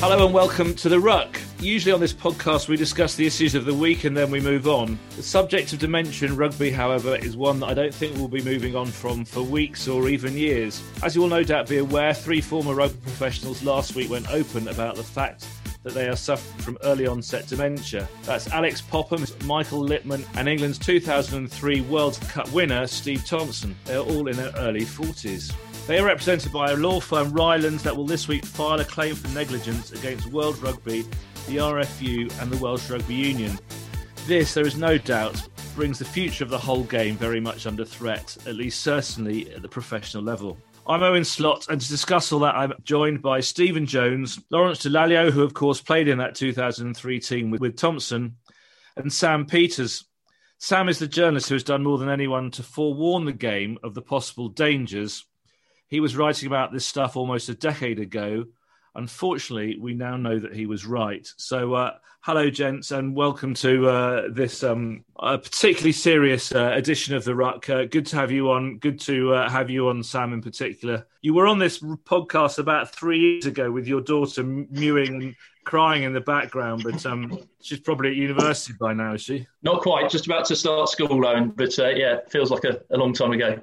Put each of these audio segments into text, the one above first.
Hello and welcome to The Ruck. Usually on this podcast, we discuss the issues of the week and then we move on. The subject of dementia in rugby, however, is one that I don't think we'll be moving on from for weeks or even years. As you will no doubt be aware, three former rugby professionals last week went open about the fact that they are suffering from early onset dementia. That's Alex Popham, Michael Lipman, and England's 2003 World Cup winner, Steve Thompson. They are all in their early 40s. They are represented by a law firm, Rylands, that will this week file a claim for negligence against World Rugby, the RFU, and the Welsh Rugby Union. This, there is no doubt, brings the future of the whole game very much under threat, at least certainly at the professional level. I'm Owen Slot, and to discuss all that, I'm joined by Stephen Jones, Lawrence Dallaglio, who of course played in that 2003 team with, with Thompson, and Sam Peters. Sam is the journalist who has done more than anyone to forewarn the game of the possible dangers. He was writing about this stuff almost a decade ago. Unfortunately, we now know that he was right. So, uh, hello, gents, and welcome to uh, this um, particularly serious uh, edition of the Ruck. Uh, good to have you on. Good to uh, have you on, Sam, in particular. You were on this podcast about three years ago with your daughter mewing and crying in the background, but um, she's probably at university by now, is she? Not quite, just about to start school, Owen, but yeah, feels like a, a long time ago.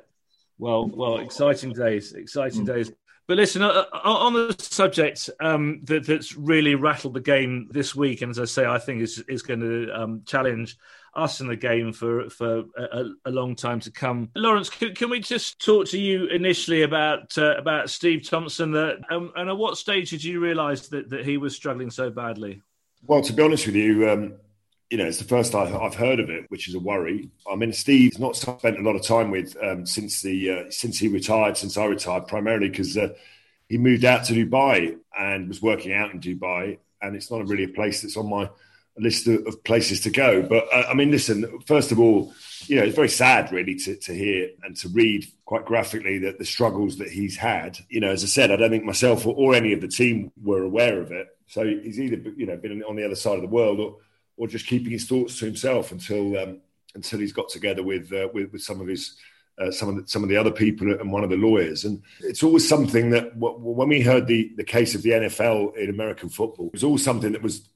Well, well, exciting days, exciting days. But listen, uh, uh, on the subject um, that, that's really rattled the game this week, and as I say, I think is is going to um, challenge us in the game for for a, a long time to come. Lawrence, can, can, we just talk to you initially about uh, about Steve Thompson? That um, and at what stage did you realise that, that he was struggling so badly? Well, to be honest with you, um, you know, it's the first I've heard of it, which is a worry. I mean, Steve's not spent a lot of time with um, since the uh, since he retired, since I retired, primarily because uh, he moved out to Dubai and was working out in Dubai, and it's not really a place that's on my list of, of places to go. But uh, I mean, listen, first of all, you know, it's very sad really to, to hear and to read quite graphically that the struggles that he's had. You know, as I said, I don't think myself or, or any of the team were aware of it. So he's either you know been on the other side of the world or or just keeping his thoughts to himself until um, until he's got together with, uh, with with some of his uh, some of the, some of the other people and one of the lawyers. And it's always something that w- when we heard the the case of the NFL in American football, it was always something that was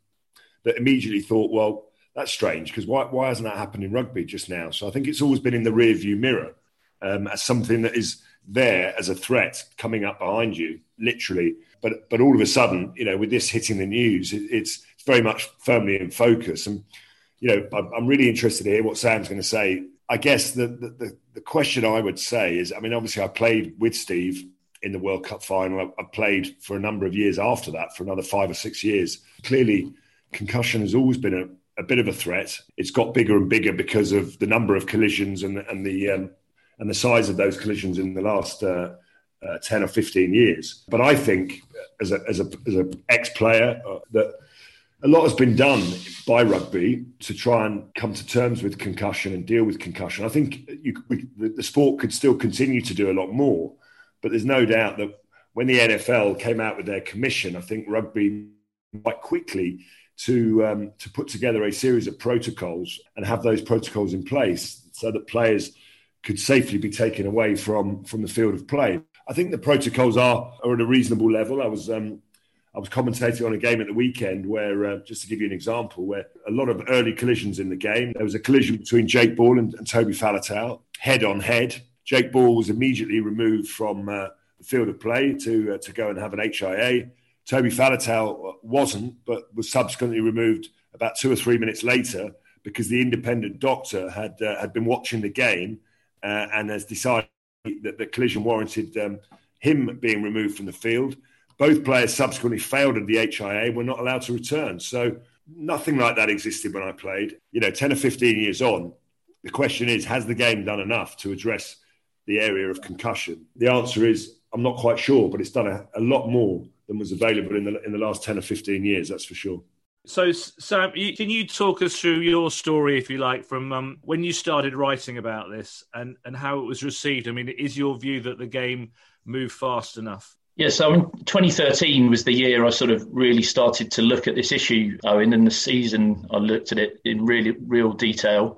that immediately thought, well, that's strange because why why hasn't that happened in rugby just now? So I think it's always been in the rear view mirror um, as something that is there as a threat coming up behind you, literally. But but all of a sudden, you know, with this hitting the news, it, it's very much firmly in focus. And you know, I'm, really interested to hear what Sam's going to say. I guess the, the the question I would say is, I mean, obviously, I played with Steve in the World Cup final. I, I played for a number of years after that, for another five or six years. Clearly, concussion has always been a, a bit of a threat. It's got bigger and bigger because of the number of collisions and and the um, and the size of those collisions in the last. Uh, uh, 10 or 15 years. But I think, as a, as a, as a ex player, uh, that a lot has been done by rugby to try and come to terms with concussion and deal with concussion. I think you, we, the, sport could still continue to do a lot more, but there's no doubt that when the NFL came out with their commission, I think rugby quite quickly to um, to put together a series of protocols and have those protocols in place so that players could safely be taken away from from the field of play. I think the protocols are are at a reasonable level. I was um, I was commentating on a game at the weekend where, uh, just to give you an example, where a lot of early collisions in the game. There was a collision between Jake Ball and, and Toby Faletau, head on head. Jake Ball was immediately removed from uh, the field of play to uh, to go and have an HIA. Toby Faletau wasn't, but was subsequently removed about two or three minutes later because the independent doctor had uh, had been watching the game uh, and has decided that the collision warranted um, him being removed from the field. Both players subsequently failed at the HIA, were not allowed to return. So nothing like that existed when I played. You know, 10 or 15 years on, the question is, has the game done enough to address the area of concussion? The answer is, I'm not quite sure, but it's done a, a lot more than was available in the, in the last 10 or 15 years, that's for sure. So, Sam, can you talk us through your story, if you like, from um, when you started writing about this and, and how it was received? I mean, is your view that the game moved fast enough? Yeah, so in 2013 was the year I sort of really started to look at this issue, Owen, and the season I looked at it in really real detail.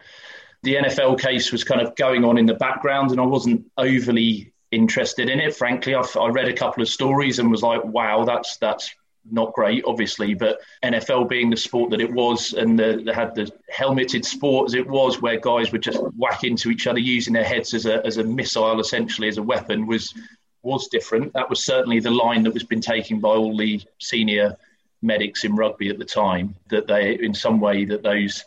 The NFL case was kind of going on in the background, and I wasn't overly interested in it. Frankly, I, I read a couple of stories and was like, "Wow, that's that's not great, obviously, but NFL being the sport that it was, and the, they had the helmeted sport as it was, where guys would just whack into each other using their heads as a as a missile, essentially as a weapon, was was different. That was certainly the line that was been taken by all the senior medics in rugby at the time. That they, in some way, that those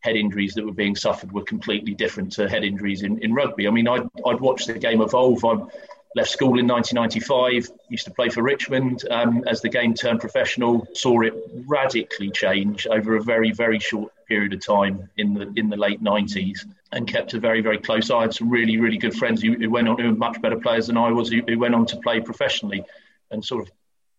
head injuries that were being suffered were completely different to head injuries in, in rugby. I mean, I'd, I'd watched the game evolve. I left school in 1995, used to play for Richmond. Um, as the game turned professional, saw it radically change over a very, very short period of time in the in the late 90s, and kept a very, very close eye. I had some really, really good friends who, who went on, who were much better players than I was, who, who went on to play professionally, and sort of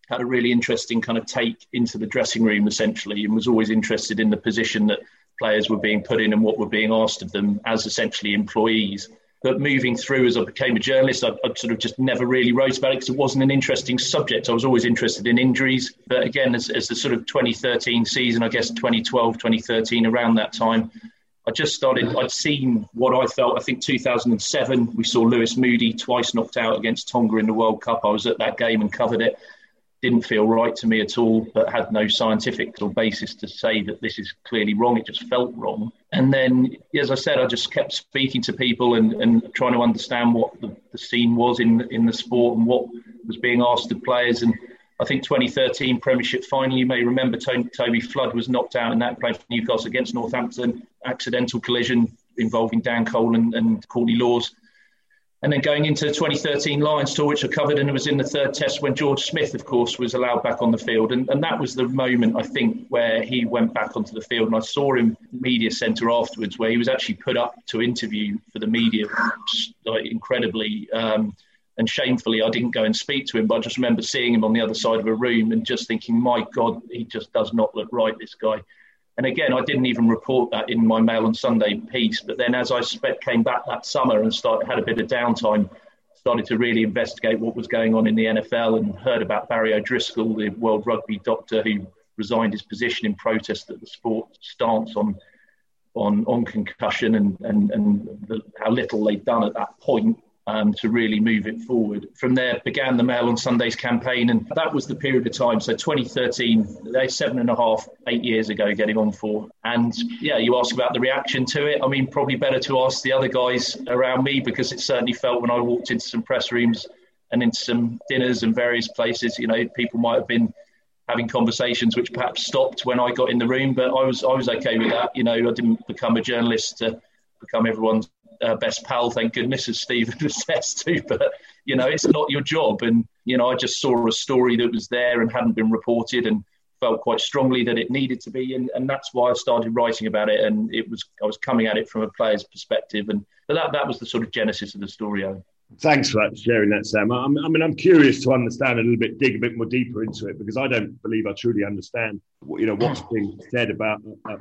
had a really interesting kind of take into the dressing room essentially, and was always interested in the position that players were being put in and what were being asked of them as essentially employees. But moving through as I became a journalist, I, I sort of just never really wrote about it because it wasn't an interesting subject. I was always interested in injuries. But again, as, as the sort of 2013 season, I guess 2012, 2013, around that time, I just started, I'd seen what I felt, I think 2007, we saw Lewis Moody twice knocked out against Tonga in the World Cup. I was at that game and covered it didn't feel right to me at all, but had no scientific or basis to say that this is clearly wrong. It just felt wrong. And then, as I said, I just kept speaking to people and, and trying to understand what the, the scene was in in the sport and what was being asked of players. And I think 2013 Premiership final, you may remember Toby, Toby Flood was knocked out in that play for Newcastle against Northampton, accidental collision involving Dan Cole and, and Courtney Lawes. and then going into the 2013 Lions tour, which I covered, and it was in the third test when George Smith, of course, was allowed back on the field. And, and that was the moment, I think, where he went back onto the field. And I saw him media centre afterwards, where he was actually put up to interview for the media, like, incredibly. Um, and shamefully, I didn't go and speak to him, but I just remember seeing him on the other side of a room and just thinking, my God, he just does not look right, this guy. And again, I didn't even report that in my Mail on Sunday piece. But then, as I came back that summer and started had a bit of downtime, started to really investigate what was going on in the NFL and heard about Barry O'Driscoll, the World Rugby doctor who resigned his position in protest at the sport's stance on on on concussion and and and the, how little they'd done at that point um, to really move it forward. From there began the Mail on Sundays campaign, and that was the period of time. So 2013, they seven and a half, eight years ago, getting on for. And yeah, you ask about the reaction to it. I mean, probably better to ask the other guys around me because it certainly felt when I walked into some press rooms and into some dinners and various places, you know, people might have been having conversations which perhaps stopped when I got in the room, but I was I was okay with that. You know, I didn't become a journalist to become everyone's uh, best pal, thank goodness, as Stephen says too. But you know, it's not your job. And you know, I just saw a story that was there and hadn't been reported, and felt quite strongly that it needed to be, and, and that's why I started writing about it. And it was I was coming at it from a player's perspective, and but that that was the sort of genesis of the story. Thanks for sharing that, Sam. I mean, I'm curious to understand a little bit, dig a bit more deeper into it because I don't believe I truly understand, you know, what's being said about uh,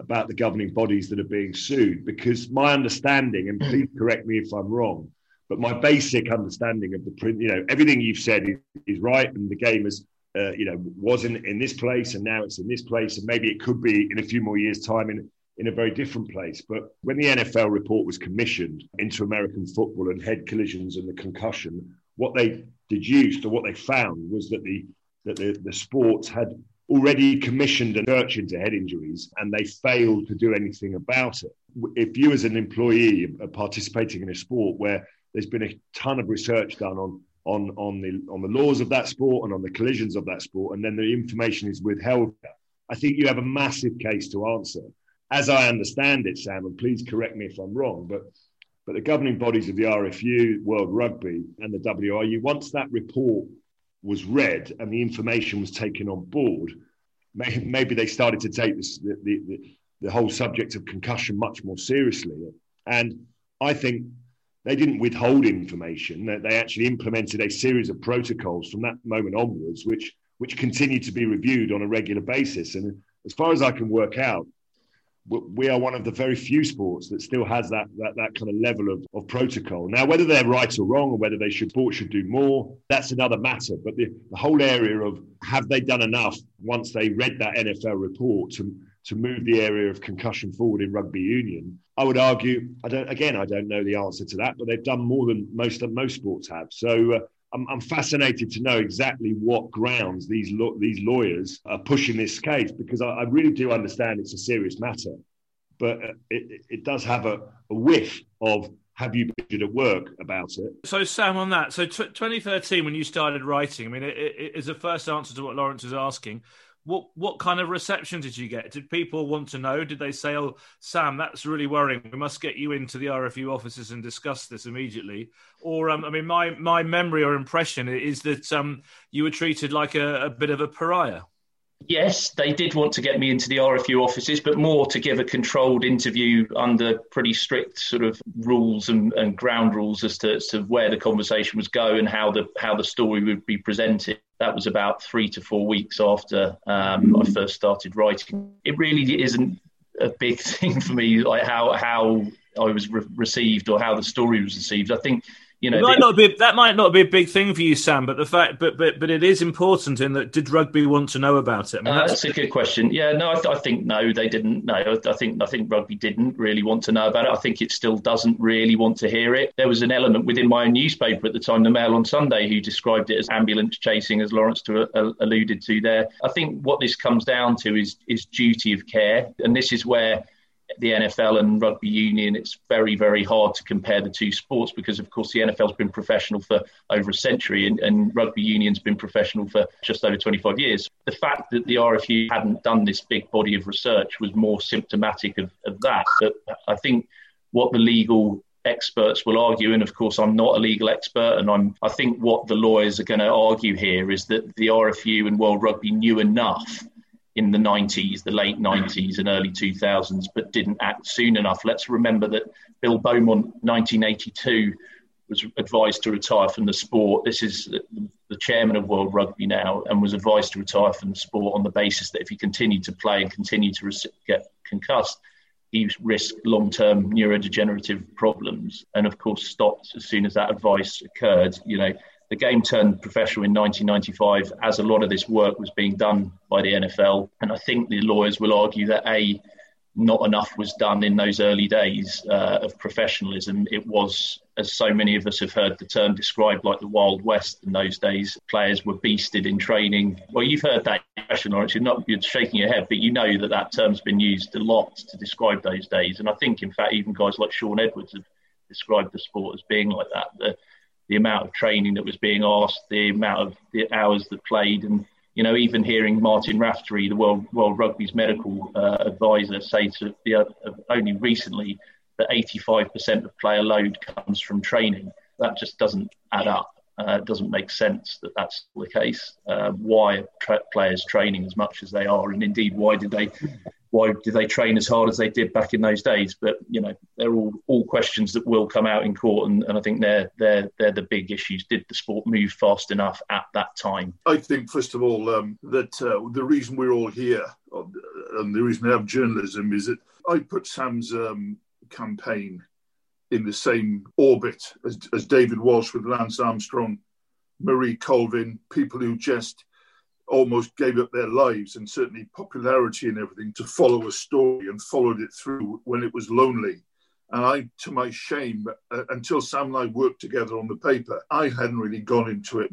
about the governing bodies that are being sued because my understanding, and please correct me if I'm wrong, but my basic understanding of the print, you know, everything you've said is, is right, and the game is, uh, you know, was in, in this place, and now it's in this place, and maybe it could be in a few more years' time in in a very different place. But when the NFL report was commissioned into American football and head collisions and the concussion, what they deduced or what they found was that the that the, the sports had already commissioned a search into head injuries and they failed to do anything about it. If you, as an employee, are participating in a sport where there's been a ton of research done on on on the on the laws of that sport and on the collisions of that sport, and then the information is withheld. I think you have a massive case to answer, as I understand it, Sam. And please correct me if I'm wrong, but but the governing bodies of the RFU, World Rugby, and the WRU, once that report was read and the information was taken on board, maybe they started to take this, the, the, the whole subject of concussion much more seriously. And I think they didn't withhold information. They actually implemented a series of protocols from that moment onwards, which which continue to be reviewed on a regular basis. And as far as I can work out, we are one of the very few sports that still has that that, that kind of level of, of protocol. Now, whether they're right or wrong, or whether they should sport should do more, that's another matter. But the, the whole area of have they done enough once they read that NFL report to to move the area of concussion forward in rugby union? I would argue, I don't. Again, I don't know the answer to that, but they've done more than most most sports have. So. Uh, I'm, I'm, fascinated to know exactly what grounds these lo- these lawyers are pushing this case because I, I, really do understand it's a serious matter, but uh, it, it does have a, a whiff of have you been at work? about it? So, Sam, on that, so t- 2013, when you started writing, I mean, it, it is the first answer to what Lawrence is asking what what kind of reception did you get? Did people want to know? Did they say, "Oh, Sam, that's really worrying. We must get you into the RFU offices and discuss this immediately"? Or, um, I mean, my my memory or impression is that um, you were treated like a, a bit of a pariah. Yes, they did want to get me into the RFU offices, but more to give a controlled interview under pretty strict sort of rules and, and ground rules as to, as to where the conversation was going and how the how the story would be presented. That was about three to four weeks after um, I first started writing. It really isn't a big thing for me, like how how I was re- received or how the story was received. I think you know, might not be that might not be a big thing for you, Sam. But the fact, but but but it is important in that. Did rugby want to know about it? I mean, uh, that's, that's, a good question. Yeah, no, I, th- I, think no, they didn't. No, I think I think rugby didn't really want to know about it. I think it still doesn't really want to hear it. There was an element within my own newspaper at the time, the Mail on Sunday, who described it as ambulance chasing, as Lawrence to, uh, alluded to there. I think what this comes down to is is duty of care, and this is where the NFL and rugby union, it's very, very hard to compare the two sports because, of course, the NFL's been professional for over a century and, and, rugby union's been professional for just over 25 years. The fact that the RFU hadn't done this big body of research was more symptomatic of, of that. But I think what the legal experts will argue, and of course, I'm not a legal expert, and I'm. I think what the lawyers are going to argue here is that the RFU and World Rugby knew enough in the 90s, the late 90s and early 2000s, but didn't act soon enough. Let's remember that Bill Beaumont, 1982, was advised to retire from the sport. This is the chairman of World Rugby now, and was advised to retire from the sport on the basis that if he continued to play and continued to get concussed, he risked long-term neurodegenerative problems. And of course, stopped as soon as that advice occurred. You know, the game turned professional in 1995 as a lot of this work was being done by the NFL. And I think the lawyers will argue that A, not enough was done in those early days uh, of professionalism. It was, as so many of us have heard the term described, like the Wild West in those days. Players were beasted in training. Well, you've heard that expression, Lawrence. You're not you're shaking your head, but you know that that term's been used a lot to describe those days. And I think, in fact, even guys like Shaun Edwards have described the sport as being like that. The, the amount of training that was being asked, the amount of the hours that played, and you know, even hearing Martin Raftery, the World World Rugby's medical uh, advisor, say to the uh, only recently that 85% of player load comes from training. That just doesn't add up. Uh, it doesn't make sense that that's the case. Uh, why are tra- players training as much as they are, and indeed, why did they why did they train as hard as they did back in those days? But you know, they're all all questions that will come out in court, and, and I think they're they're they're the big issues. Did the sport move fast enough at that time? I think first of all um, that uh, the reason we're all here, uh, and the reason we have journalism, is that I put Sam's um, campaign in the same orbit as, as David Walsh with Lance Armstrong, Marie Colvin, people who just almost gave up their lives and certainly popularity and everything to follow a story and followed it through when it was lonely. And I, to my shame, uh, until Sam and I worked together on the paper, I hadn't really gone into it.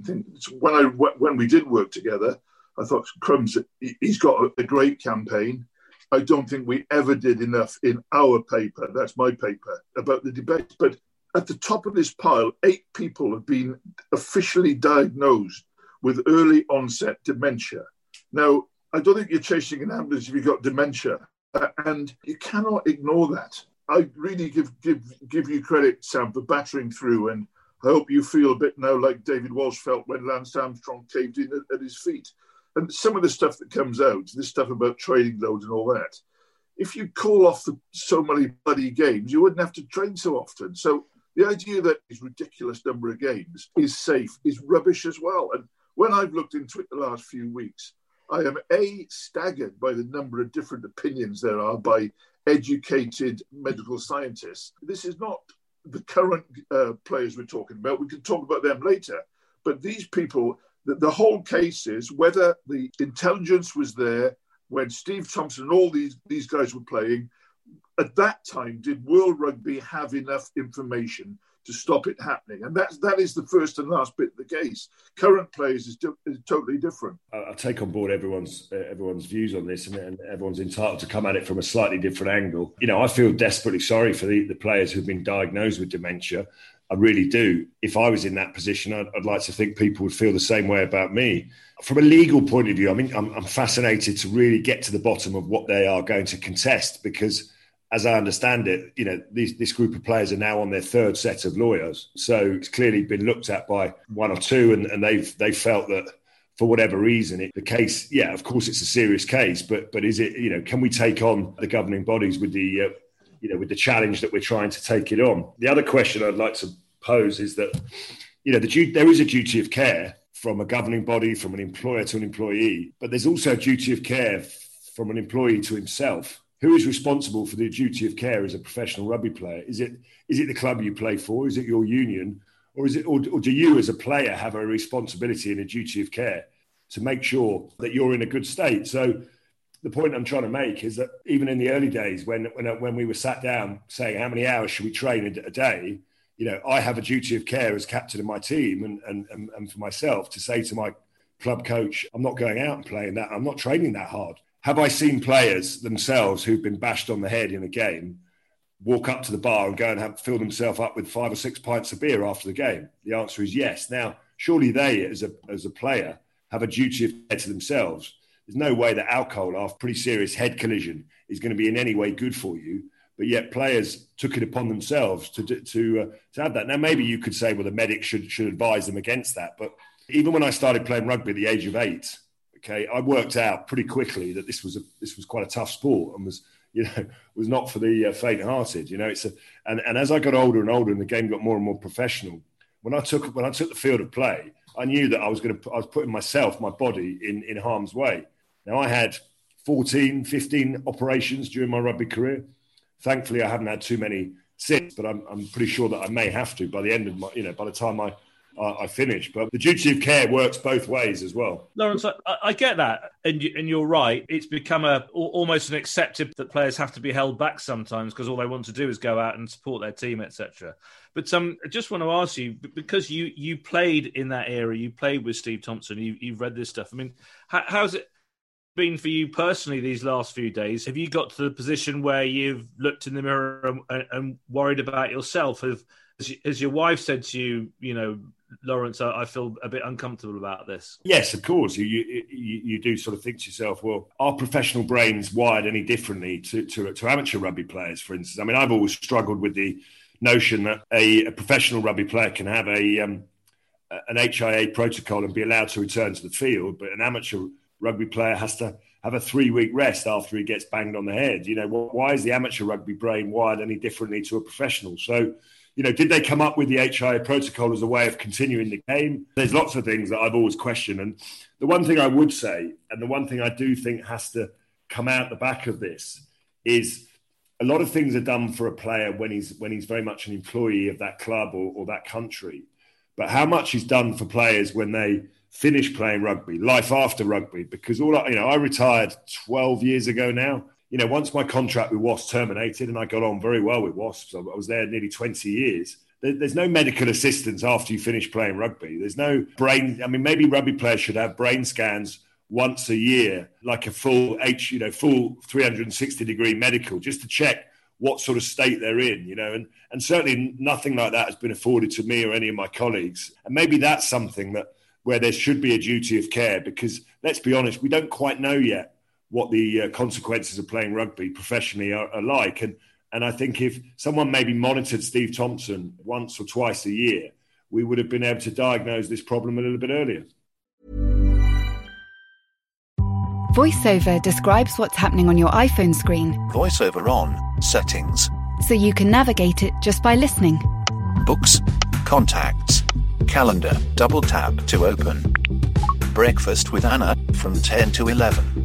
When I when we did work together, I thought, crumbs, he's got a great campaign. I don't think we ever did enough in our paper, that's my paper, about the debate. But at the top of this pile, eight people have been officially diagnosed with early onset dementia. Now, I don't think you're chasing an ambulance if you've got dementia, uh, and you cannot ignore that. I really give give give you credit, Sam, for battering through, and I hope you feel a bit now like David Walsh felt when Lance Armstrong caved in at, at his feet. And some of the stuff that comes out, this stuff about training loads and all that, if you call off the, so many bloody games, you wouldn't have to train so often. So the idea that this ridiculous number of games is safe is rubbish as well. And when I've looked into it the last few weeks, I am a staggered by the number of different opinions there are by educated medical scientists. This is not the current uh, players we're talking about. We can talk about them later. But these people, the, the whole case is whether the intelligence was there when Steve Thompson and all these, these guys were playing. At that time, did World Rugby have enough information to stop it happening. And that's that is the first and last bit of the case. Current players is, is totally different. I, take on board everyone's uh, everyone's views on this, and, and, everyone's entitled to come at it from a slightly different angle. You know, I feel desperately sorry for the, the players who've been diagnosed with dementia. I really do. If I was in that position, I'd, I'd, like to think people would feel the same way about me. From a legal point of view, I mean, I'm, I'm fascinated to really get to the bottom of what they are going to contest because as I understand it, you know, these, this group of players are now on their third set of lawyers. So it's clearly been looked at by one or two, and, and they've they felt that for whatever reason, it, the case, yeah, of course, it's a serious case, but but is it, you know, can we take on the governing bodies with the, uh, you know, with the challenge that we're trying to take it on? The other question I'd like to pose is that, you know, the, there is a duty of care from a governing body, from an employer to an employee, but there's also a duty of care from an employee to himself who is responsible for the duty of care as a professional rugby player? Is it is it the club you play for? Is it your union, or is it or, or do you as a player have a responsibility and a duty of care to make sure that you're in a good state? So. The point I'm trying to make is that even in the early days, when when when we were sat down saying how many hours should we train a day, you know, I have a duty of care as captain of my team and, and, and, and, for myself to say to my club coach, I'm not going out and playing that. I'm not training that hard have I seen players themselves who've been bashed on the head in a game walk up to the bar and go and have, fill themselves up with five or six pints of beer after the game? The answer is yes. Now, surely they, as a, as a player, have a duty of care to themselves. There's no way that alcohol, after a pretty serious head collision, is going to be in any way good for you. But yet, players took it upon themselves to to uh, to have that. Now, maybe you could say, well, the medics should should advise them against that. But even when I started playing rugby at the age of eight, Okay, I worked out pretty quickly that this was a this was quite a tough sport and was you know was not for the uh, faint-hearted. You know, it's a and, and as I got older and older and the game got more and more professional, when I took when I took the field of play, I knew that I was going to I was putting myself, my body, in in harm's way. Now I had 14, 15 operations during my rugby career. Thankfully, I haven't had too many since, but I'm, I'm pretty sure that I may have to by the end of my, you know, by the time I I, finish. But the duty of care works both ways as well. Lawrence, I, I get that, and, you, and you're right. It's become a almost an accepted that players have to be held back sometimes because all they want to do is go out and support their team, etc. But um, I just want to ask you because you you played in that era, you played with Steve Thompson, you, you've read this stuff. I mean, how, how's it? been for you personally these last few days? Have you got to the position where you've looked in the mirror and, and worried about yourself? Have has your wife said to you, you know, Lawrence, I, I, feel a bit uncomfortable about this. Yes, of course. You, you, you do sort of think to yourself, well, are professional brains wired any differently to, to, to amateur rugby players, for instance? I mean, I've always struggled with the notion that a, a professional rugby player can have a um, an HIA protocol and be allowed to return to the field, but an amateur rugby player has to have a three week rest after he gets banged on the head. You know, why is the amateur rugby brain wired any differently to a professional? So you know, did they come up with the HIA protocol as a way of continuing the game? There's lots of things that I've always questioned. And the one thing I would say, and the one thing I do think has to come out the back of this, is a lot of things are done for a player when he's when he's very much an employee of that club or, or that country. But how much is done for players when they finish playing rugby, life after rugby? Because all I, you know, I retired 12 years ago now you know, once my contract with Wasps terminated and I got on very well with Wasps, I was there nearly 20 years. There's no medical assistance after you finish playing rugby. There's no brain. I mean, maybe rugby players should have brain scans once a year, like a full H, you know, full 360 degree medical, just to check what sort of state they're in, you know, and, and certainly nothing like that has been afforded to me or any of my colleagues. And maybe that's something that where there should be a duty of care because let's be honest, we don't quite know yet what the uh, consequences of playing rugby professionally are, are like. And, and I think if someone maybe monitored Steve Thompson once or twice a year, we would have been able to diagnose this problem a little bit earlier. VoiceOver describes what's happening on your iPhone screen. VoiceOver on, settings. So you can navigate it just by listening. Books, contacts, calendar, double tap to open. Breakfast with Anna from 10 to 11.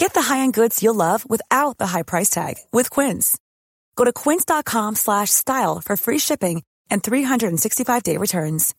Get the high-end goods you'll love without the high price tag with Quince. Go to quince.com slash style for free shipping and 365-day returns.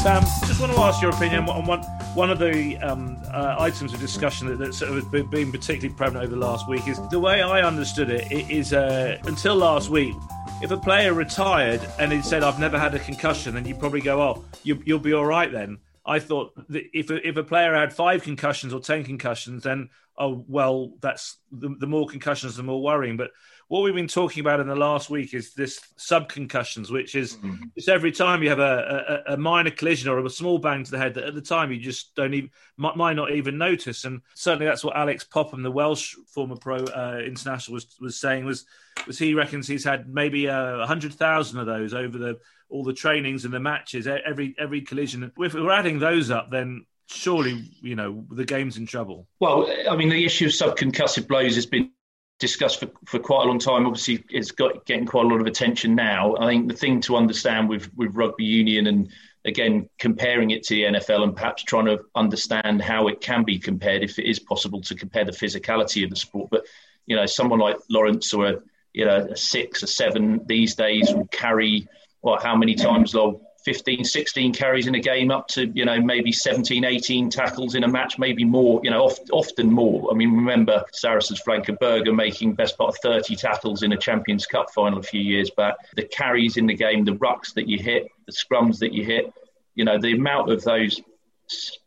Sam, just want to ask your opinion on one one of the um, uh, items of discussion that, that sort of has been, particularly prevalent over the last week is the way I understood it. It is uh, until last week, if a player retired and he said, "I've never had a concussion," then you probably go, "Oh, you, you'll be all right then." I thought that if a, if a player had five concussions or ten concussions, then oh well, that's the, the more concussions, the more worrying. But what we've been talking about in the last week is this subconcussions, which is mm-hmm. just every time you have a, a, a, minor collision or a small bang to the head that at the time you just don't even might, might not even notice. And certainly that's what Alex Popham, the Welsh former pro uh, international, was was saying was was he reckons he's had maybe uh, a hundred thousand of those over the all the trainings and the matches, every every collision. If we're adding those up, then surely you know the game's in trouble. Well, I mean the issue of subconcussive blows has been discussed for, for quite a long time. Obviously, it's got getting quite a lot of attention now. I think the thing to understand with with rugby union and again comparing it to the NFL and perhaps trying to understand how it can be compared, if it is possible to compare the physicality of the sport. But you know, someone like Lawrence or a you know a six or seven these days will carry what how many times they'll 15, 16 carries in a game up to, you know, maybe 17, 18 tackles in a match, maybe more, you know, oft, often more. I mean, remember Saracens Franka Berger making best part of 30 tackles in a Champions Cup final a few years back. The carries in the game, the rucks that you hit, the scrums that you hit, you know, the amount of those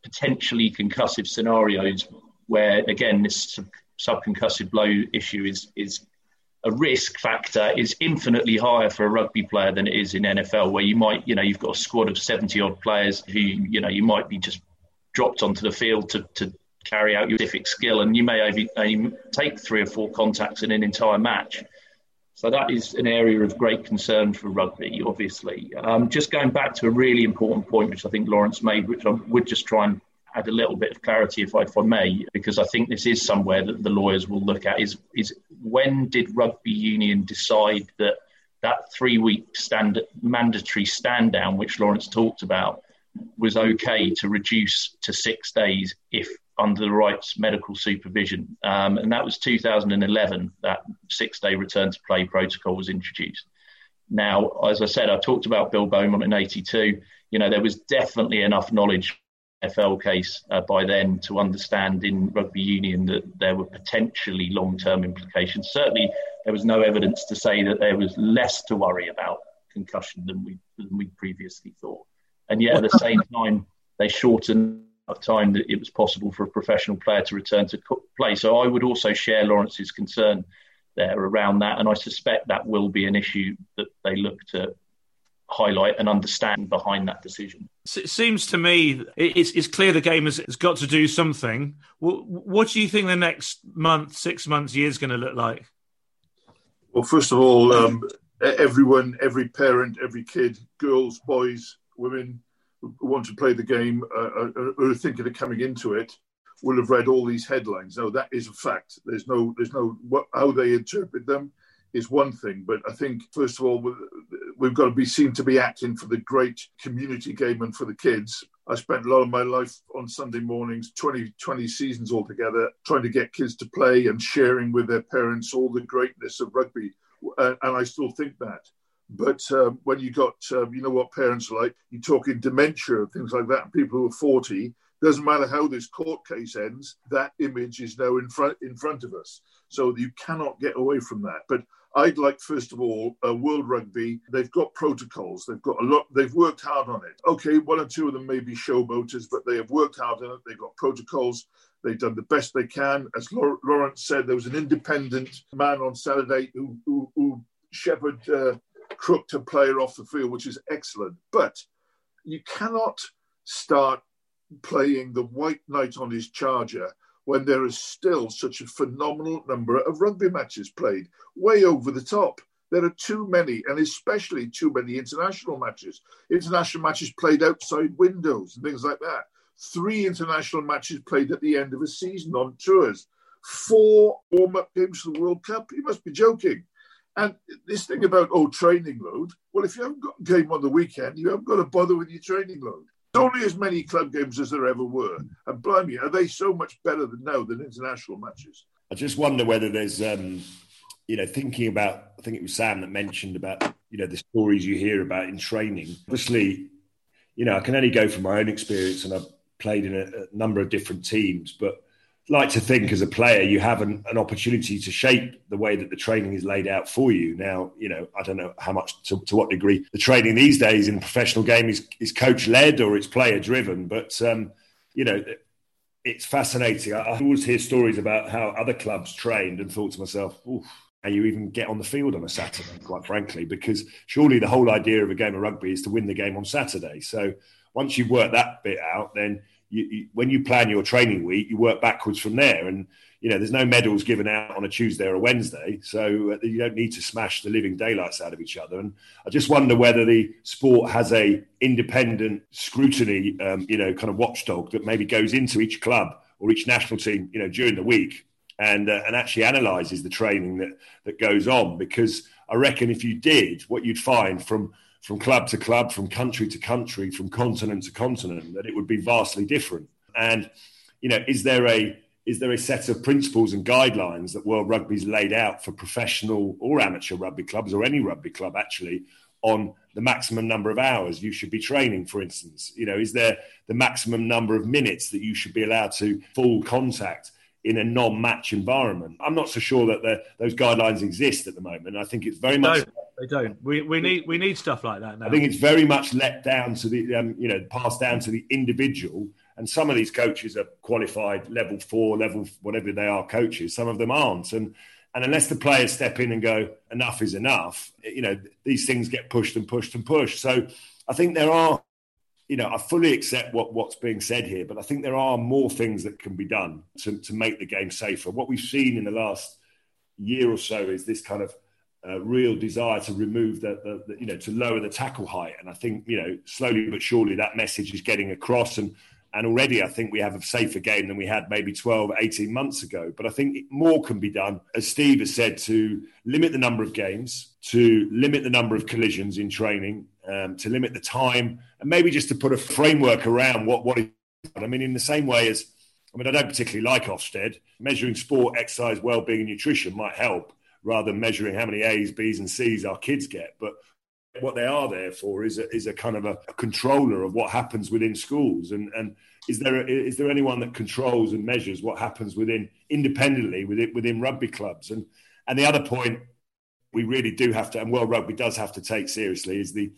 potentially concussive scenarios where, again, this subconcussive blow issue is, is a risk factor is infinitely higher for a rugby player than it is in NFL, where you might, you know, you've got a squad of 70 odd players who, you know, you might be just dropped onto the field to, to carry out your specific skill, and you may only, take three or four contacts in an entire match. So that is an area of great concern for rugby, obviously. Um, just going back to a really important point, which I think Lawrence made, which I would just try and add a little bit of clarity, if I, if I may, because I think this is somewhere that the lawyers will look at. Is is when did rugby union decide that that three week stand mandatory stand down, which Lawrence talked about, was okay to reduce to six days if under the right medical supervision, um, and that was 2011. That six day return to play protocol was introduced. Now, as I said, I talked about Bill Beaumont in '82. You know, there was definitely enough knowledge FL case uh, by then to understand in rugby union that there were potentially long term implications. Certainly, there was no evidence to say that there was less to worry about concussion than we, than we previously thought. And yet, at the same time, they shortened of time that it was possible for a professional player to return to play. So I would also share Lawrence's concern there around that. And I suspect that will be an issue that they look to highlight and understand behind that decision. It seems to me it's, it's clear the game has, has got to do something. What, what, do you think the next month, six months, year is going to look like? Well, first of all, um, everyone, every parent, every kid, girls, boys, women who want to play the game, uh, uh, are thinking of coming into it, will have read all these headlines. Now that is a fact. There's no, there's no what, how they interpret them is one thing, but I think first of all we've got to be seen to be acting for the great community game and for the kids. I spent a lot of my life on Sunday mornings, 20, 20 seasons altogether, trying to get kids to play and sharing with their parents all the greatness of rugby, and, I still think that. But um, when you got, um, you know what parents are like, you talk in dementia, and things like that, people who are 40, doesn't matter how this court case ends, that image is now in front in front of us. So you cannot get away from that. But I'd like, first of all, uh, World Rugby. They've got protocols. They've got a lot. They've worked hard on it. Okay, one or two of them may be showboaters, but they have worked hard on it. They've got protocols. They've done the best they can. As Lawrence said, there was an independent man on Saturday who, who, who shepherded uh, crooked a player off the field, which is excellent. But you cannot start playing the white knight on his charger when there is still such a phenomenal number of rugby matches played, way over the top. There are too many, and especially too many international matches. International matches played outside windows and things like that. Three international matches played at the end of a season on tours. Four warm up games for the World Cup. You must be joking. And this thing about, oh, training load, well, if you haven't got a game on the weekend, you haven't got to bother with your training load. Only as many club games as there ever were. And blimey, are they so much better than now than international matches? I just wonder whether there's, um, you know, thinking about, I think it was Sam that mentioned about, you know, the stories you hear about in training. Obviously, you know, I can only go from my own experience and I've played in a, a number of different teams, but like to think as a player you have an, an, opportunity to shape the way that the training is laid out for you. Now you know i don't know how much to, to what degree the training these days in professional game is, is coach led or it's player driven but um, you know it's fascinating. I, I, always hear stories about how other clubs trained and thought to myself how you even get on the field on a saturday quite frankly because surely the whole idea of a game of rugby is to win the game on saturday. So once you've worked that bit out then you, you, when you plan your training week, you work backwards from there. And you know, there's no medals given out on a Tuesday or a Wednesday, so uh, you don't need to smash the living daylights out of each other. And I just wonder whether the sport has a independent scrutiny, um, you know, kind of watchdog that maybe goes into each club or each national team, you know, during the week and uh, and actually analyzes the training that that goes on. Because I reckon if you did, what you'd find from from club to club, from country to country, from continent to continent, that it would be vastly different. And you know, is there a is there a set of principles and guidelines that World Rugby's laid out for professional or amateur rugby clubs or any rugby club actually on the maximum number of hours you should be training, for instance? You know, is there the maximum number of minutes that you should be allowed to full contact? in a non-match environment. I'm not so sure that the, those guidelines exist at the moment. I think it's very much no, they don't. We, we need we need stuff like that now. I think it's very much let down to the um, you know passed down to the individual. And some of these coaches are qualified level four, level whatever they are coaches. Some of them aren't. And and unless the players step in and go enough is enough, you know these things get pushed and pushed and pushed. So I think there are you know, I fully accept what, what's being said here, but I think there are more things that can be done to, to make the game safer. What we've seen in the last year or so is this kind of uh, real desire to remove the, the, the, you know, to lower the tackle height. And I think, you know, slowly but surely that message is getting across. And, and already I think we have a safer game than we had maybe 12, 18 months ago. But I think more can be done, as Steve has said, to limit the number of games, to limit the number of collisions in training, um, to limit the time, and maybe just to put a framework around what what is. I mean, in the same way as I mean, I don't particularly like Ofsted. Measuring sport, exercise, well-being, and nutrition might help rather than measuring how many A's, B's, and C's our kids get. But what they are there for is a, is a kind of a, a controller of what happens within schools. And, and is there a, is there anyone that controls and measures what happens within independently within within rugby clubs? And and the other point we really do have to, and World Rugby does have to take seriously, is the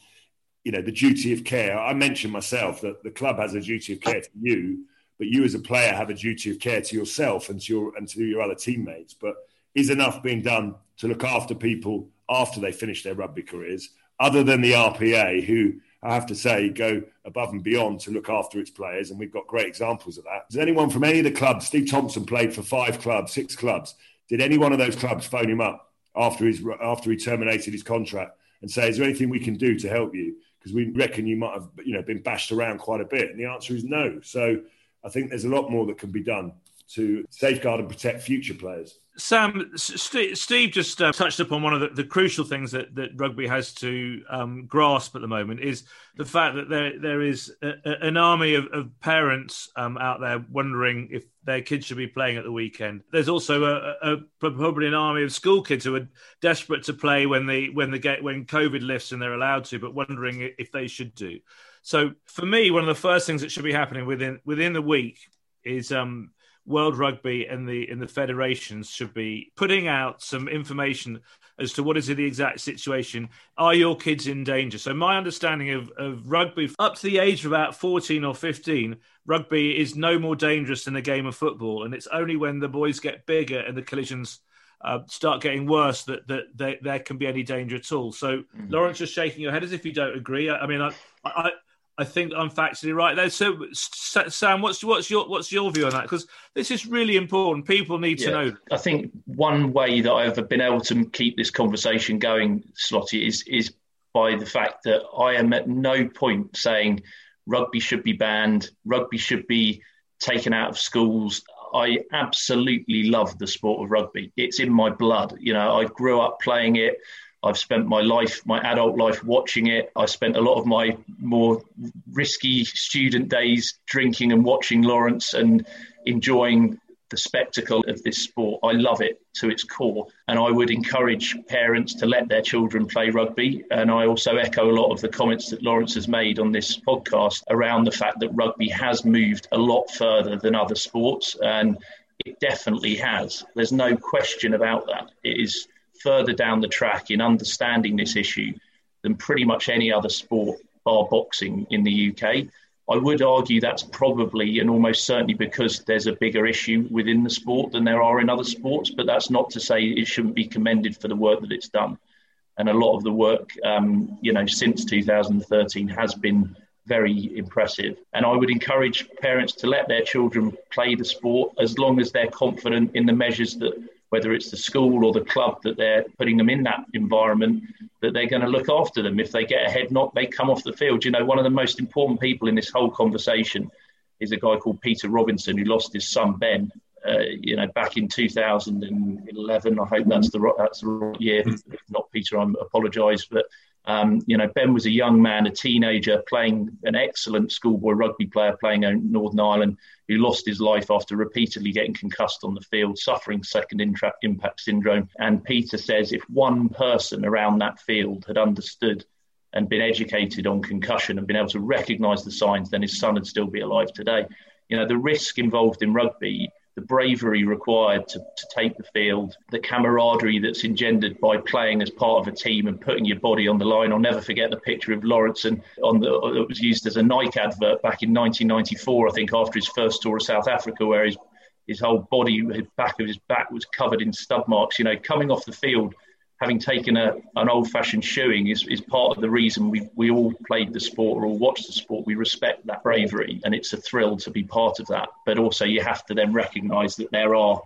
you know the duty of care. I mentioned myself that the club has a duty of care to you, but you as a player have a duty of care to yourself and to your and to your other teammates. But is enough being done to look after people after they finish their rugby careers, other than the RPA, who I have to say go above and beyond to look after its players, and we've got great examples of that. Does anyone from any of the clubs? Steve Thompson played for five clubs, six clubs. Did any one of those clubs phone him up after his after he terminated his contract and say, "Is there anything we can do to help you?" Because we reckon you might have, you know, been bashed around quite a bit, and the answer is no. So I think there's a lot more that can be done to safeguard and protect future players. Sam, Steve just uh, touched upon one of the, the, crucial things that, that rugby has to um, grasp at the moment is the fact that there there is a, a, an army of, of parents um, out there wondering if their kids should be playing at the weekend. There's also a, probably an army of school kids who are desperate to play when the when the get when COVID lifts and they're allowed to, but wondering if they should do. So for me, one of the first things that should be happening within within the week is um, World Rugby and the in the federations should be putting out some information as to what is the exact situation. Are your kids in danger? So my understanding of, of rugby up to the age of about 14 or 15, rugby is no more dangerous than a game of football. And it's only when the boys get bigger and the collisions uh, start getting worse that, that they, there can be any danger at all. So mm-hmm. Lawrence, just shaking your head as if you don't agree. I, I mean, I, I, I think I'm factually right there. So, Sam, what's what's your what's your view on that? Because this is really important. People need yeah, to know. I think one way that I've been able to keep this conversation going, Slotty, is is by the fact that I am at no point saying rugby should be banned, rugby should be taken out of schools. I absolutely love the sport of rugby. It's in my blood. You know, I grew up playing it. I've spent my life, my adult life, watching it. I spent a lot of my more risky student days drinking and watching Lawrence and enjoying the spectacle of this sport. I love it to its core. And I would encourage parents to let their children play rugby. And I also echo a lot of the comments that Lawrence has made on this podcast around the fact that rugby has moved a lot further than other sports. And it definitely has. There's no question about that. It is further down the track in understanding this issue than pretty much any other sport, bar boxing, in the UK. I would argue that's probably and almost certainly because there's a bigger issue within the sport than there are in other sports, but that's not to say it shouldn't be commended for the work that it's done. And a lot of the work, um, you know, since 2013 has been very impressive. And I would encourage parents to let their children play the sport as long as they're confident in the measures that whether it's the school or the club that they're putting them in that environment, that they're going to look after them. If they get a head knock, they come off the field. You know, one of the most important people in this whole conversation is a guy called Peter Robinson who lost his son Ben. Uh, you know, back in 2011, I hope that's the that's the right year. If not Peter, I apologise. But um, you know, Ben was a young man, a teenager, playing an excellent schoolboy rugby player, playing in Northern Ireland, who lost his life after repeatedly getting concussed on the field, suffering second intra- impact syndrome. And Peter says if one person around that field had understood and been educated on concussion and been able to recognise the signs, then his son would still be alive today. You know, the risk involved in rugby the bravery required to, to take the field, the camaraderie that's engendered by playing as part of a team and putting your body on the line. I'll never forget the picture of Lawrence on the uh, it was used as a Nike advert back in 1994, I think, after his first tour of South Africa, where his his whole body, his back of his back was covered in stub marks. You know, coming off the field having taken a, an old fashioned shoeing is, is part of the reason we, we all played the sport or all watched the sport. We respect that bravery and it's a thrill to be part of that. But also, you have to then recognise that there are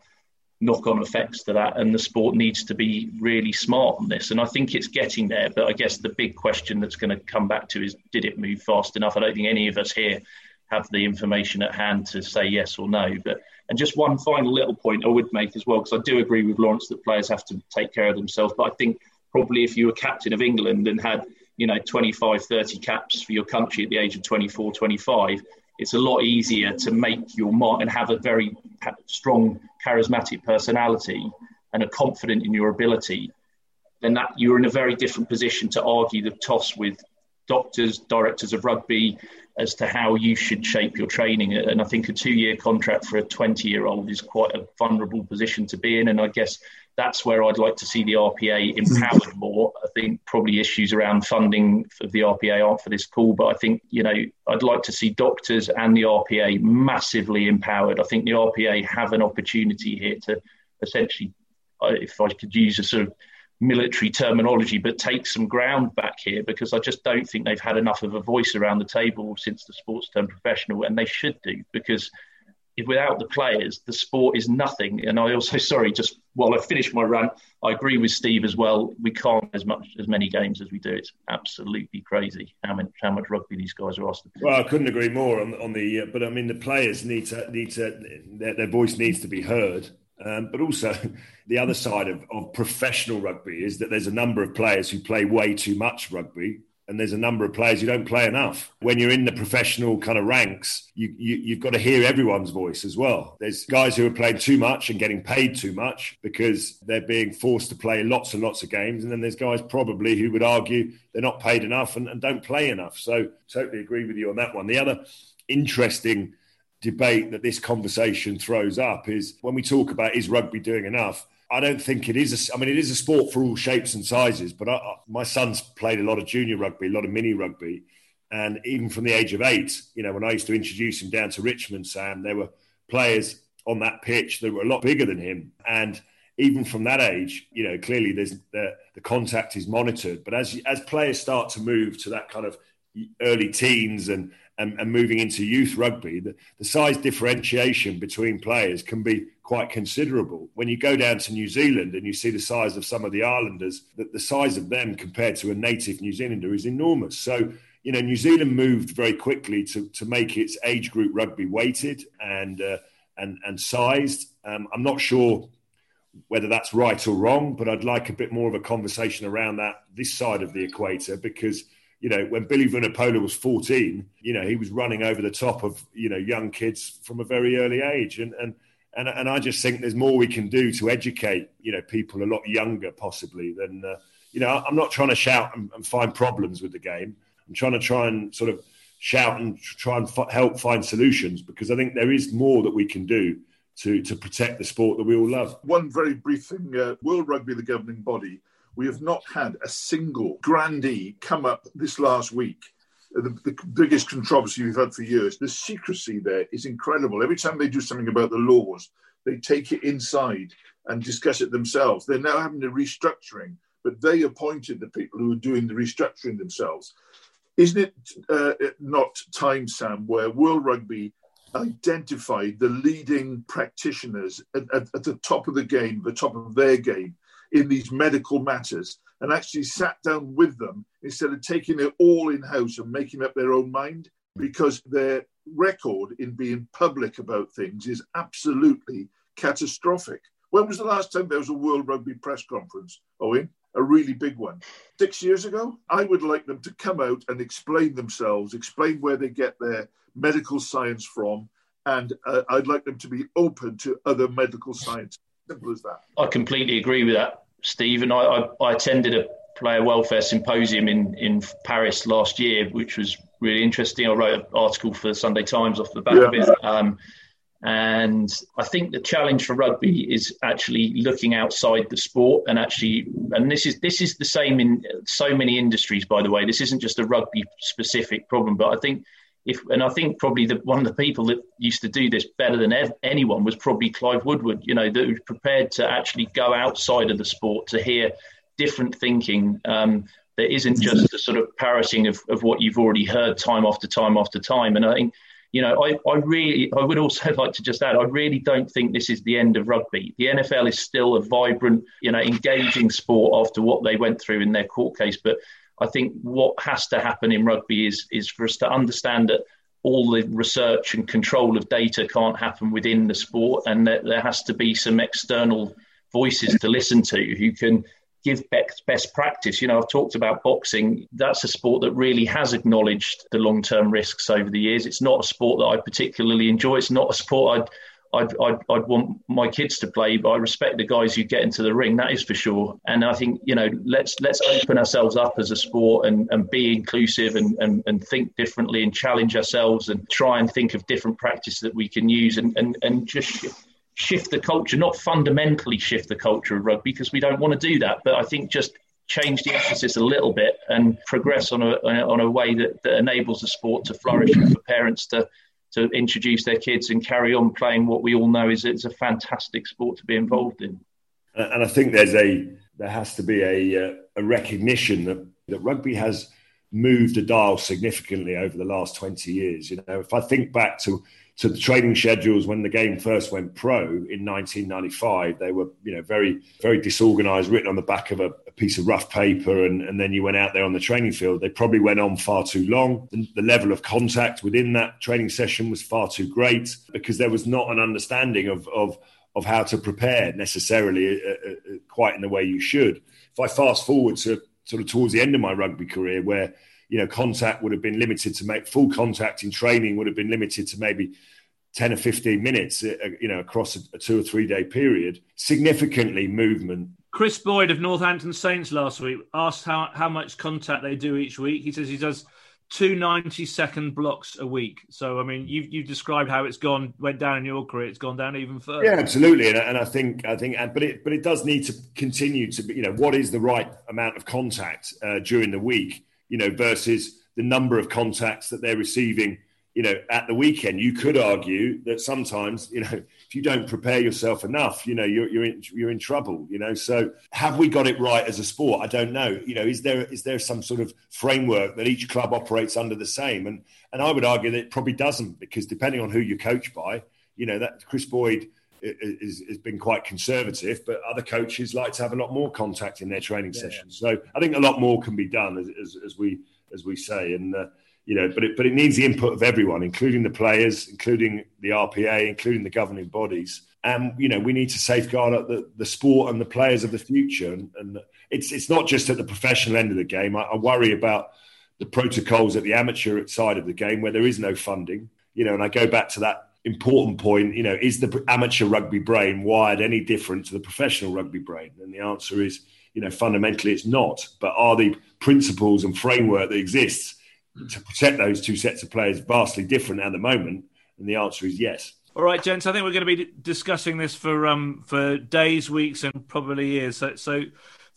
knock on effects to that and the sport needs to be really smart on this. And I think it's getting there. But I guess the big question that's going to come back to is did it move fast enough? I don't think any of us here have the information at hand to say yes or no. But and just one final little point I would make as well, because I do agree with Lawrence that players have to take care of themselves. But I think probably if you were captain of England and had, you know, 25, 30 caps for your country at the age of 24, 25, it's a lot easier to make your mark and have a very strong, charismatic personality and are confident in your ability. Then that you're in a very different position to argue the toss with doctors, directors of rugby, as to how you should shape your training. And I think a two year contract for a 20 year old is quite a vulnerable position to be in. And I guess that's where I'd like to see the RPA empowered more. I think probably issues around funding of the RPA aren't for this call, but I think, you know, I'd like to see doctors and the RPA massively empowered. I think the RPA have an opportunity here to essentially if I could use a sort of military terminology, but take some ground back here because I just don't think they've had enough of a voice around the table since the sports turned professional, and they should do because if without the players, the sport is nothing. And I also, sorry, just while I finish my rant, I agree with Steve as well. We can't as much as many games as we do. It's absolutely crazy how much how much rugby these guys are asked. Well, I couldn't agree more on, on the. Uh, but I mean, the players need to need to their, their voice needs to be heard. Um, but also, the other side of, of professional rugby is that there's a number of players who play way too much rugby and there's a number of players who don't play enough. When you're in the professional kind of ranks, you, you, have got to hear everyone's voice as well. There's guys who are playing too much and getting paid too much because they're being forced to play lots and lots of games. And then there's guys probably who would argue they're not paid enough and, and don't play enough. So totally agree with you on that one. The other interesting debate that this conversation throws up is when we talk about is rugby doing enough? I don't think it is. A, I mean, it is a sport for all shapes and sizes. But I, my son's played a lot of junior rugby, a lot of mini rugby, and even from the age of eight, you know, when I used to introduce him down to Richmond, Sam, there were players on that pitch that were a lot bigger than him, and even from that age, you know, clearly there's the, the contact is monitored. But as as players start to move to that kind of early teens and and, and moving into youth rugby, the, the size differentiation between players can be quite considerable. When you go down to New Zealand and you see the size of some of the Islanders, that the size of them compared to a native New Zealander is enormous. So, you know, New Zealand moved very quickly to, to make its age group rugby weighted and uh, and and sized. Um, I'm not sure whether that's right or wrong, but I'd like a bit more of a conversation around that this side of the equator because you know, when Billy Vunipola was 14, you know, he was running over the top of, you know, young kids from a very early age. And, and, and, and I just think there's more we can do to educate, you know, people a lot younger possibly than, uh, you know, I'm not trying to shout and, and, find problems with the game. I'm trying to try and sort of shout and try and f- help find solutions because I think there is more that we can do to, to protect the sport that we all love. One very brief thing uh, World Rugby, the governing body, we have not had a single grandee come up this last week. The, the, biggest controversy we've had for years. The secrecy there is incredible. Every time they do something about the laws, they take it inside and discuss it themselves. They're now having a restructuring, but they appointed the people who are doing the restructuring themselves. Isn't it uh, not time, Sam, where World Rugby identified the leading practitioners at, at, at the top of the game, the top of their game, in these medical matters and actually sat down with them instead of taking it all in house and making up their own mind because their record in being public about things is absolutely catastrophic. When was the last time there was a World Rugby press conference, Owen? A really big one. Six years ago? I would like them to come out and explain themselves, explain where they get their medical science from, and uh, I'd like them to be open to other medical science. Simple as that. I completely agree with that, Steve. I, I, I attended a player welfare symposium in, in Paris last year, which was really interesting. I wrote an article for the Sunday Times off the back yeah. of it. Um, and I think the challenge for rugby is actually looking outside the sport and actually, and this is this is the same in so many industries. By the way, this isn't just a rugby specific problem, but I think if and I think probably the, one of the people that used to do this better than ev- anyone was probably Clive Woodward. You know, that was prepared to actually go outside of the sport to hear different thinking. Um, that isn't just a sort of parroting of, of what you've already heard time after time after time. And I think, you know, I, I really, I would also like to just add, I really don't think this is the end of rugby. The NFL is still a vibrant, you know, engaging sport after what they went through in their court case. But I think what has to happen in rugby is is for us to understand that all the research and control of data can't happen within the sport, and that there has to be some external voices to listen to who can give best practice. You know, I've talked about boxing. That's a sport that really has acknowledged the long term risks over the years. It's not a sport that I particularly enjoy. It's not a sport I'd I'd, I'd, I'd, want my kids to play, but I respect the guys who get into the ring. That is for sure. And I think you know, let's let's open ourselves up as a sport and, and be inclusive and, and, and think differently and challenge ourselves and try and think of different practices that we can use and and, and just shift the culture, not fundamentally shift the culture of rugby because we don't want to do that, but I think just change the emphasis a little bit and progress on a on a way that, that enables the sport to flourish and for parents to to introduce their kids and carry on playing what we all know is it's a fantastic sport to be involved in. and I think there's a there has to be a, uh, a recognition that, that rugby has moved a dial significantly over the last 20 years. You know, if I think back to to the training schedules when the game first went pro in 1995, they were you know very very disorganized, written on the back of a, a piece of rough paper, and, and, then you went out there on the training field. They probably went on far too long. The, the level of contact within that training session was far too great because there was not an understanding of of of how to prepare necessarily uh, uh, uh quite in the way you should. If I fast forward to sort of towards the end of my rugby career, where you know contact would have been limited to make full contact in training would have been limited to maybe 10 or 15 minutes, uh, uh, you know, across a, a two or three day period, significantly movement. Chris Boyd of Northampton Saints last week asked how, how much contact they do each week. He says he does two 90 second blocks a week. So, I mean, you've, you've described how it's gone, went down in your career. It's gone down even further. Yeah, absolutely. And, and I think, I think, but it, but it does need to continue to be, you know, what is the right amount of contact uh, during the week, you know, versus the number of contacts that they're receiving you know, at the weekend, you could argue that sometimes, you know, if you don't prepare yourself enough, you know, you're you're in, you're in trouble. You know, so have we got it right as a sport? I don't know. You know, is there is there some sort of framework that each club operates under the same? And and I would argue that it probably doesn't because depending on who you coach by, you know, that Chris Boyd is, has been quite conservative, but other coaches like to have a lot more contact in their training yeah. sessions. So I think a lot more can be done, as, as, as we as we say, and. Uh, you know, but it, but it needs the input of everyone, including the players, including the RPA, including the governing bodies. And you know, we need to safeguard the, the sport and the players of the future. And, and it's it's not just at the professional end of the game. I, I, worry about the protocols at the amateur side of the game where there is no funding. You know, and I go back to that important point. You know, is the amateur rugby brain wired any different to the professional rugby brain? And the answer is, you know, fundamentally it's not. But are the principles and framework that exists to protect those two sets of players vastly different at the moment? And the answer is yes. All right, gents. I think we're going to be discussing this for um, for days, weeks, and probably years. So, so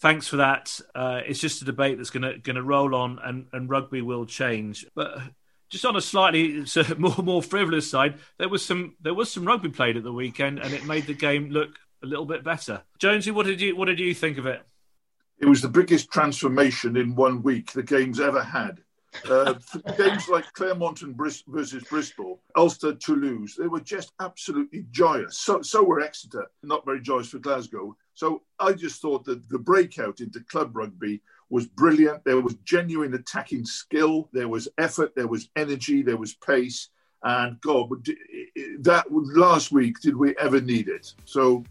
thanks for that. Uh, it's just a debate that's going to going to roll on, and, and rugby will change. But just on a slightly more more frivolous side, there was some there was some rugby played at the weekend, and it made the game look a little bit better. Jonesy, what did you what did you think of it? It was the biggest transformation in one week the game's ever had. Uh, games like Clermont and Bris- versus Bristol, Ulster, Toulouse, they were just absolutely joyous. So, so were Exeter, not very joyous for Glasgow. So I just thought that the breakout into club rugby was brilliant. There was genuine attacking skill, there was effort, there was energy, there was pace. And God, that last week, did we ever need it? So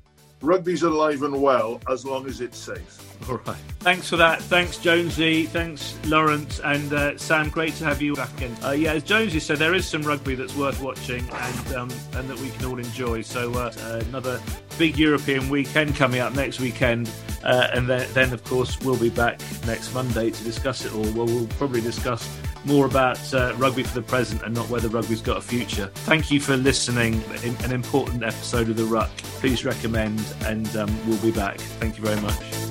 rugby's alive and well as long as it's safe. All right. Thanks for that. Thanks, Jonesy. Thanks, Lawrence and uh, Sam. Great to have you back again. Uh, yeah, as Jonesy said, there is some rugby that's worth watching and um, and that we can all enjoy. So uh, another big European weekend coming up next weekend, uh, and then, then of course we'll be back next Monday to discuss it all. Well, we'll probably discuss more about uh, rugby for the present and not whether rugby's got a future. Thank you for listening. An important episode of The Ruck. Please recommend, and um, we'll be back. Thank you very much.